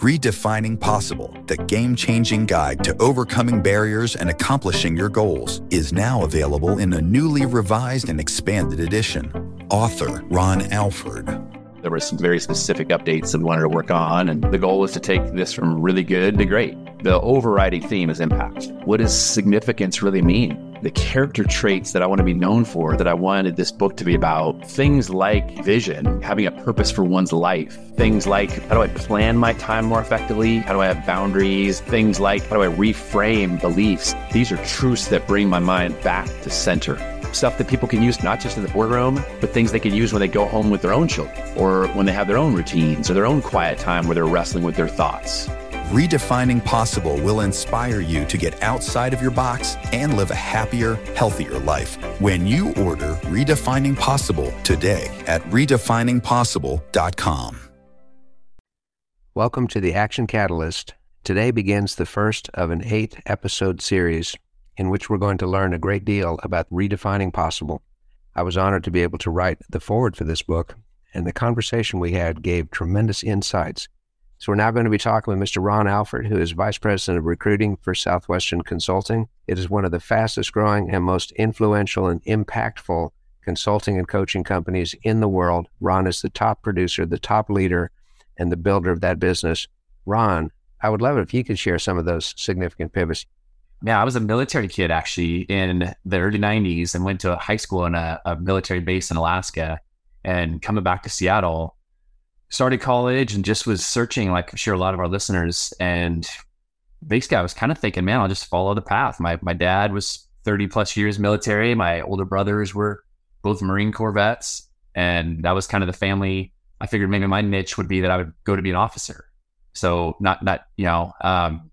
Redefining Possible, the game changing guide to overcoming barriers and accomplishing your goals, is now available in a newly revised and expanded edition. Author Ron Alford. There were some very specific updates that we wanted to work on, and the goal was to take this from really good to great. The overriding theme is impact. What does significance really mean? The character traits that I want to be known for, that I wanted this book to be about. Things like vision, having a purpose for one's life. Things like how do I plan my time more effectively? How do I have boundaries? Things like how do I reframe beliefs? These are truths that bring my mind back to center. Stuff that people can use not just in the boardroom, but things they can use when they go home with their own children or when they have their own routines or their own quiet time where they're wrestling with their thoughts. Redefining Possible will inspire you to get outside of your box and live a happier, healthier life when you order Redefining Possible today at redefiningpossible.com. Welcome to the Action Catalyst. Today begins the first of an eight episode series in which we're going to learn a great deal about redefining possible. I was honored to be able to write the foreword for this book, and the conversation we had gave tremendous insights so we're now going to be talking with Mr. Ron Alford, who is Vice President of Recruiting for Southwestern Consulting. It is one of the fastest growing and most influential and impactful consulting and coaching companies in the world. Ron is the top producer, the top leader, and the builder of that business. Ron, I would love it if you could share some of those significant pivots. Yeah, I was a military kid actually in the early 90s and went to a high school in a, a military base in Alaska. And coming back to Seattle, started college and just was searching, like I'm sure a lot of our listeners. And basically, I was kind of thinking, man, I'll just follow the path. My my dad was 30 plus years military. My older brothers were both Marine Corps vets, and that was kind of the family. I figured maybe my niche would be that I would go to be an officer. So not not you know. Um,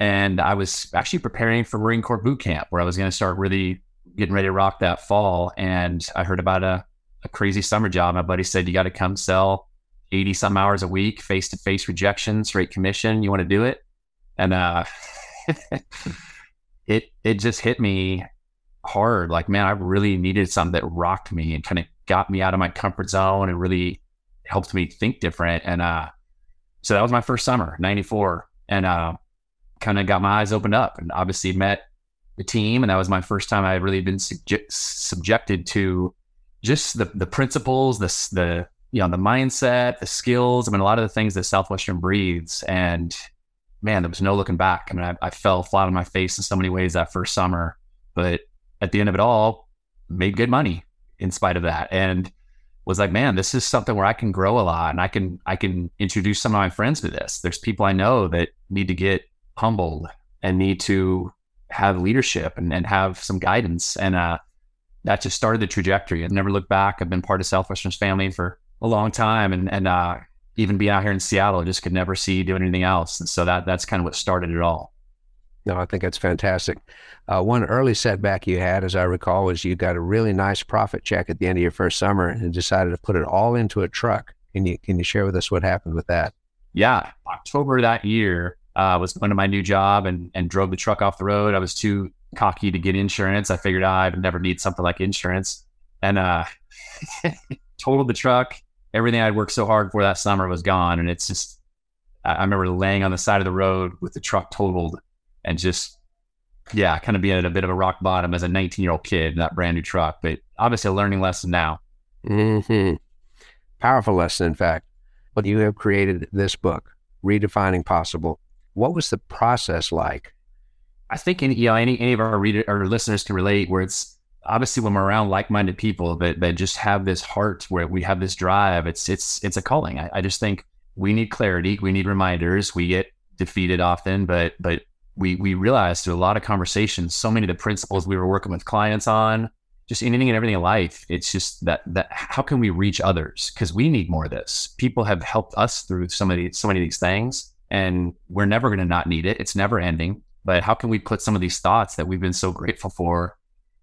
and I was actually preparing for Marine Corps boot camp, where I was going to start really getting ready to rock that fall. And I heard about a crazy summer job. My buddy said, You got to come sell 80 some hours a week, face to face rejection, straight commission. You want to do it? And uh, it, it just hit me hard. Like, man, I really needed something that rocked me and kind of got me out of my comfort zone and really helped me think different. And uh, so that was my first summer, 94. And uh, kind of got my eyes opened up and obviously met the team. And that was my first time I had really been subjected to just the the principles, the the you know the mindset, the skills. I mean, a lot of the things that Southwestern breathes. And man, there was no looking back. I mean, I, I fell flat on my face in so many ways that first summer, but at the end of it all, made good money in spite of that, and was like, man, this is something where I can grow a lot, and I can I can introduce some of my friends to this. There's people I know that need to get humbled and need to have leadership and, and have some guidance. And uh, that just started the trajectory. I've never looked back. I've been part of Southwestern's family for a long time, and and uh, even being out here in Seattle, I just could never see doing anything else. And so that that's kind of what started it all. No, I think that's fantastic. Uh, one early setback you had, as I recall, was you got a really nice profit check at the end of your first summer and decided to put it all into a truck. Can you can you share with us what happened with that? Yeah, October that year uh, was going to my new job and and drove the truck off the road. I was too cocky to get insurance. I figured oh, I'd never need something like insurance, and uh, totaled the truck. Everything I'd worked so hard for that summer was gone, and it's just. I remember laying on the side of the road with the truck totaled, and just yeah, kind of being at a bit of a rock bottom as a 19 year old kid in that brand new truck. But obviously, a learning lesson now. hmm Powerful lesson, in fact. But you have created this book, Redefining Possible. What was the process like I think any, you know, any, any of our reader or listeners can relate where it's obviously when we're around like-minded people that, that just have this heart where we have this drive, it's, it's, it's a calling. I, I just think we need clarity. We need reminders. We get defeated often, but, but we, we realized through a lot of conversations, so many of the principles we were working with clients on, just anything and everything in life. It's just that, that how can we reach others? Cause we need more of this. People have helped us through so many, so many of these things and we're never going to not need it. It's never ending but how can we put some of these thoughts that we've been so grateful for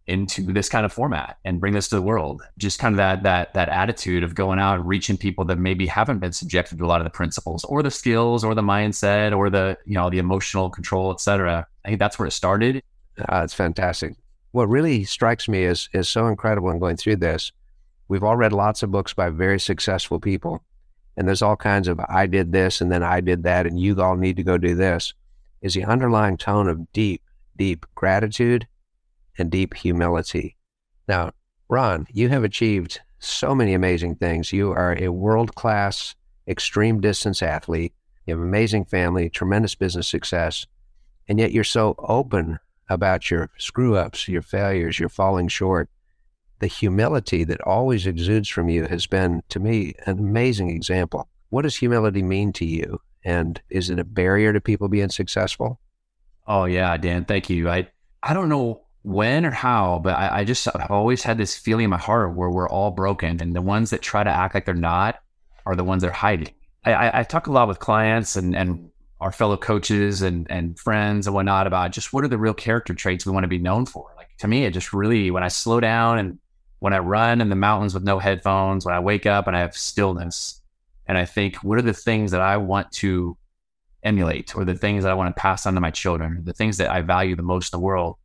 into this kind of format and bring this to the world? Just kind of that that that attitude of going out and reaching people that maybe haven't been subjected to a lot of the principles or the skills or the mindset or the you know the emotional control, et cetera. I think that's where it started. Uh, it's fantastic. What really strikes me is is so incredible in going through this. We've all read lots of books by very successful people, and there's all kinds of I did this and then I did that, and you all need to go do this. Is the underlying tone of deep, deep gratitude and deep humility. Now, Ron, you have achieved so many amazing things. You are a world class extreme distance athlete. You have an amazing family, tremendous business success, and yet you're so open about your screw ups, your failures, your falling short. The humility that always exudes from you has been, to me, an amazing example. What does humility mean to you? And is it a barrier to people being successful? Oh yeah, Dan, thank you. I I don't know when or how, but I, I just I've always had this feeling in my heart where we're all broken, and the ones that try to act like they're not are the ones that are hiding. I, I, I talk a lot with clients and and our fellow coaches and and friends and whatnot about just what are the real character traits we want to be known for. Like to me, it just really when I slow down and when I run in the mountains with no headphones, when I wake up and I have stillness, and I think what are the things that I want to emulate or the things that I want to pass on to my children, the things that I value the most in the world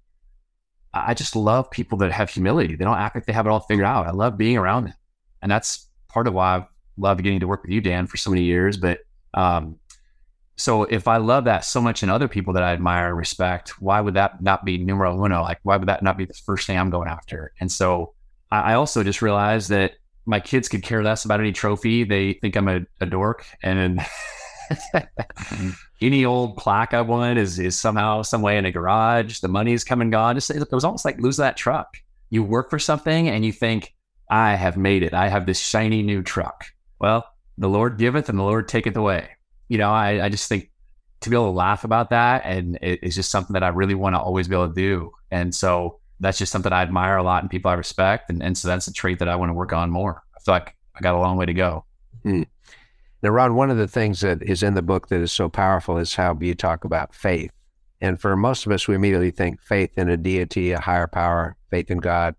I just love people that have humility. They don't act like they have it all figured out. I love being around them. And that's part of why I've loved getting to work with you, Dan, for so many years. But um, so if I love that so much in other people that I admire and respect, why would that not be numero uno? Like, why would that not be the first thing I'm going after? And so I, I also just realized that my kids could care less about any trophy. They think I'm a, a dork. And mm-hmm. any old plaque I won is is somehow, some way in a garage. The money's come and gone. Just, it was almost like lose that truck. You work for something and you think, I have made it. I have this shiny new truck. Well, the Lord giveth and the Lord taketh away. You know, I, I just think to be able to laugh about that and it, it's just something that I really want to always be able to do. And so that's just something I admire a lot in people I respect. And, and so that's a trait that I want to work on more. I feel like I got a long way to go. Hmm. Now, Ron, one of the things that is in the book that is so powerful is how you talk about faith. And for most of us, we immediately think faith in a deity, a higher power, faith in God.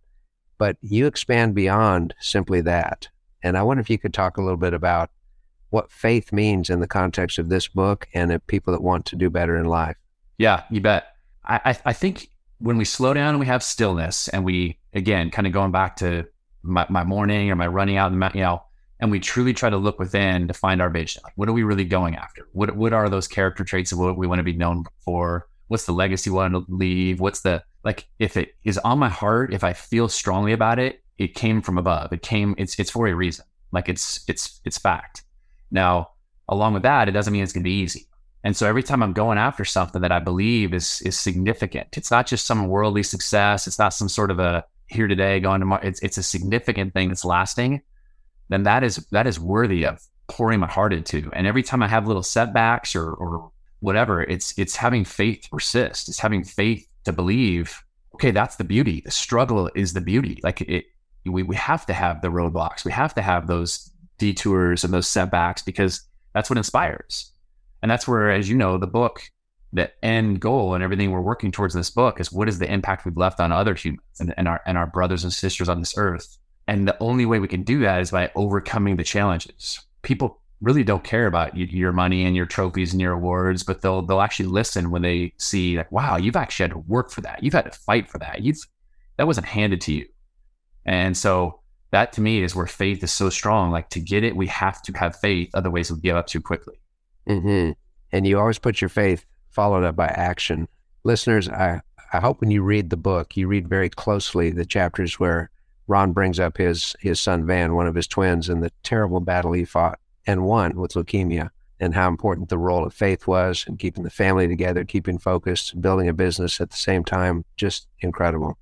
But you expand beyond simply that. And I wonder if you could talk a little bit about what faith means in the context of this book and of people that want to do better in life. Yeah, you bet. I, I, I think when we slow down and we have stillness and we, again, kind of going back to my, my morning or my running out, the, you know, and we truly try to look within to find our vision. Like, what are we really going after? What what are those character traits of what we want to be known for? What's the legacy we want to leave? What's the like? If it is on my heart, if I feel strongly about it, it came from above. It came. It's it's for a reason. Like it's it's it's fact. Now, along with that, it doesn't mean it's going to be easy. And so every time I'm going after something that I believe is is significant, it's not just some worldly success. It's not some sort of a here today, going tomorrow. It's it's a significant thing that's lasting then that is that is worthy of pouring my heart into. And every time I have little setbacks or or whatever, it's it's having faith to persist. It's having faith to believe. Okay, that's the beauty. The struggle is the beauty. Like it, we we have to have the roadblocks. We have to have those detours and those setbacks because that's what inspires. And that's where, as you know, the book, the end goal and everything we're working towards in this book is what is the impact we've left on other humans and, and our and our brothers and sisters on this earth. And the only way we can do that is by overcoming the challenges. People really don't care about your money and your trophies and your awards, but they'll they'll actually listen when they see like, wow, you've actually had to work for that. You've had to fight for that. You've that wasn't handed to you. And so that to me is where faith is so strong. Like to get it, we have to have faith. Otherwise, we give up too quickly. Mm-hmm. And you always put your faith followed up by action. Listeners, I, I hope when you read the book, you read very closely the chapters where Ron brings up his his son Van, one of his twins, and the terrible battle he fought and won with leukemia, and how important the role of faith was in keeping the family together, keeping focused, building a business at the same time. Just incredible.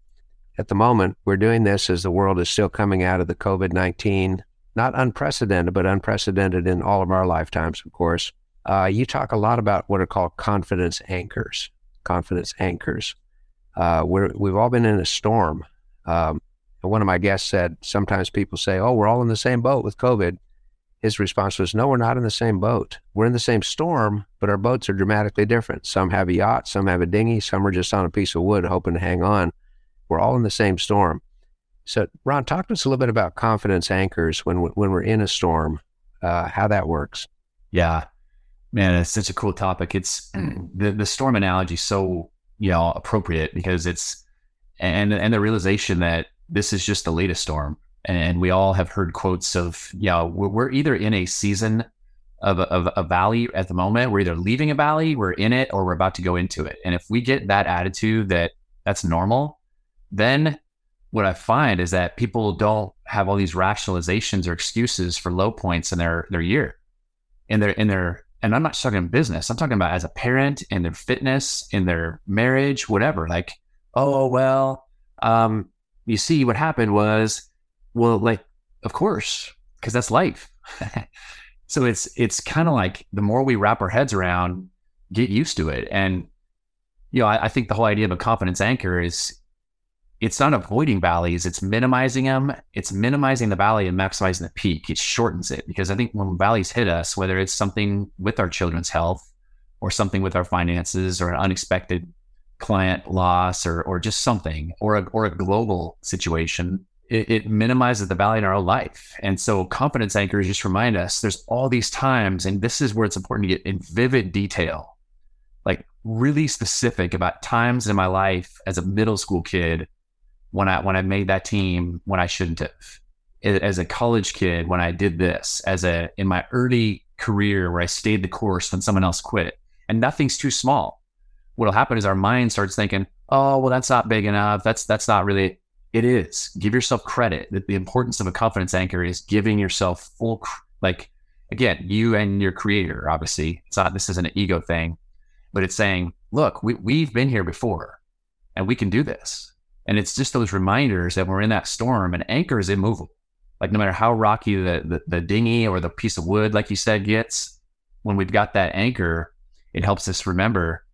At the moment, we're doing this as the world is still coming out of the COVID 19, not unprecedented, but unprecedented in all of our lifetimes, of course. Uh, you talk a lot about what are called confidence anchors. Confidence anchors. Uh, we have all been in a storm. Um, and one of my guests said, sometimes people say, oh, we're all in the same boat with COVID. his response was, No, we're not in the same boat. We're in the same storm, but our boats are dramatically different. Some have a yacht, some have a dinghy, some are just on a piece of wood hoping to hang on. We're all in the same storm. So, Ron, talk to us a little bit about confidence anchors when, when we're in a storm, uh, how that works. Yeah, man, it's such a cool topic. It's mm-hmm. the, the storm analogy so, you know, appropriate because it's, and, and the realization that this is just the latest storm and we all have heard quotes of, yeah, we're either in a season of a, of a valley at the moment. We're either leaving a valley, we're in it, or we're about to go into it. And if we get that attitude that that's normal, then what I find is that people don't have all these rationalizations or excuses for low points in their their year, in their in their. And I'm not just talking business. I'm talking about as a parent, in their fitness, in their marriage, whatever. Like, oh well, um, you see, what happened was well, like, of course, because that's life. so it's it's kind of like the more we wrap our heads around, get used to it. And you know, I, I think the whole idea of a confidence anchor is it's not avoiding valleys, it's minimizing them. It's minimizing the valley and maximizing the peak. It shortens it because I think when valleys hit us, whether it's something with our children's health or something with our finances or an unexpected client loss or or just something or a, or a global situation, it, it, minimizes the valley in our own life. And so confidence anchors just remind us there's all these times, and this is where it's important to get in vivid detail, like really specific about times in my life as a middle school kid when I when I made that team when I shouldn't have. As a college kid, when I did this, as a in my early career where I stayed the course when someone else quit. And nothing's too small. What'll happen is our mind starts thinking, oh, well, that's not big enough. That's that's not really it is. Give yourself credit. The, the importance of a confidence anchor is giving yourself full, like, again, you and your creator, obviously. It's not, this isn't an ego thing, but it's saying, look, we, we've been here before and we can do this. And it's just those reminders that we're in that storm and anchor is immovable. Like, no matter how rocky the, the, the dinghy or the piece of wood, like you said, gets, when we've got that anchor, it helps us remember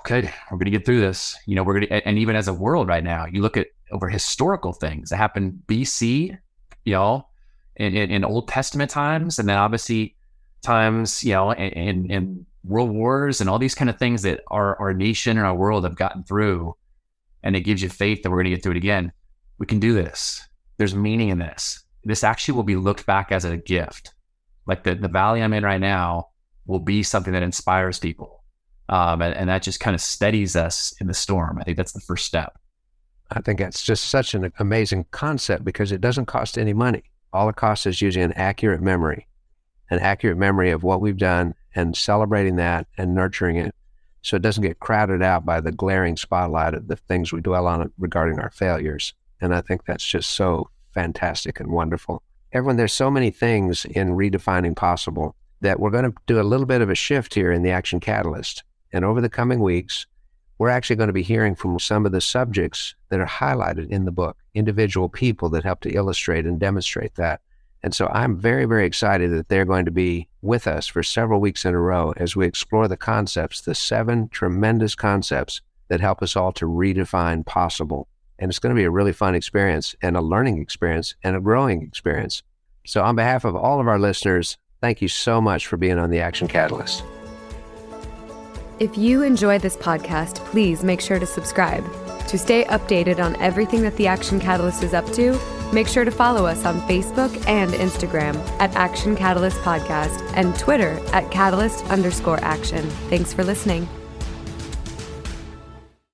okay, we're going to get through this. You know, we're going to, and even as a world right now, you look at over historical things that happened BC, know, in, in, in Old Testament times, and then obviously times, you know, in, in world wars and all these kind of things that our, our nation and our world have gotten through. And it gives you faith that we're going to get through it again. We can do this. There's meaning in this. This actually will be looked back as a gift. Like the, the valley I'm in right now will be something that inspires people. Um, and, and that just kind of steadies us in the storm. I think that's the first step. I think that's just such an amazing concept because it doesn't cost any money. All it costs is using an accurate memory, an accurate memory of what we've done and celebrating that and nurturing it so it doesn't get crowded out by the glaring spotlight of the things we dwell on regarding our failures. And I think that's just so fantastic and wonderful. Everyone, there's so many things in redefining possible that we're going to do a little bit of a shift here in the Action Catalyst. And over the coming weeks, we're actually going to be hearing from some of the subjects that are highlighted in the book, individual people that help to illustrate and demonstrate that. And so I'm very, very excited that they're going to be with us for several weeks in a row as we explore the concepts, the seven tremendous concepts that help us all to redefine possible. And it's going to be a really fun experience and a learning experience and a growing experience. So, on behalf of all of our listeners, thank you so much for being on the Action Catalyst. If you enjoyed this podcast, please make sure to subscribe. To stay updated on everything that the Action Catalyst is up to, make sure to follow us on Facebook and Instagram at Action Catalyst Podcast and Twitter at Catalyst underscore action. Thanks for listening.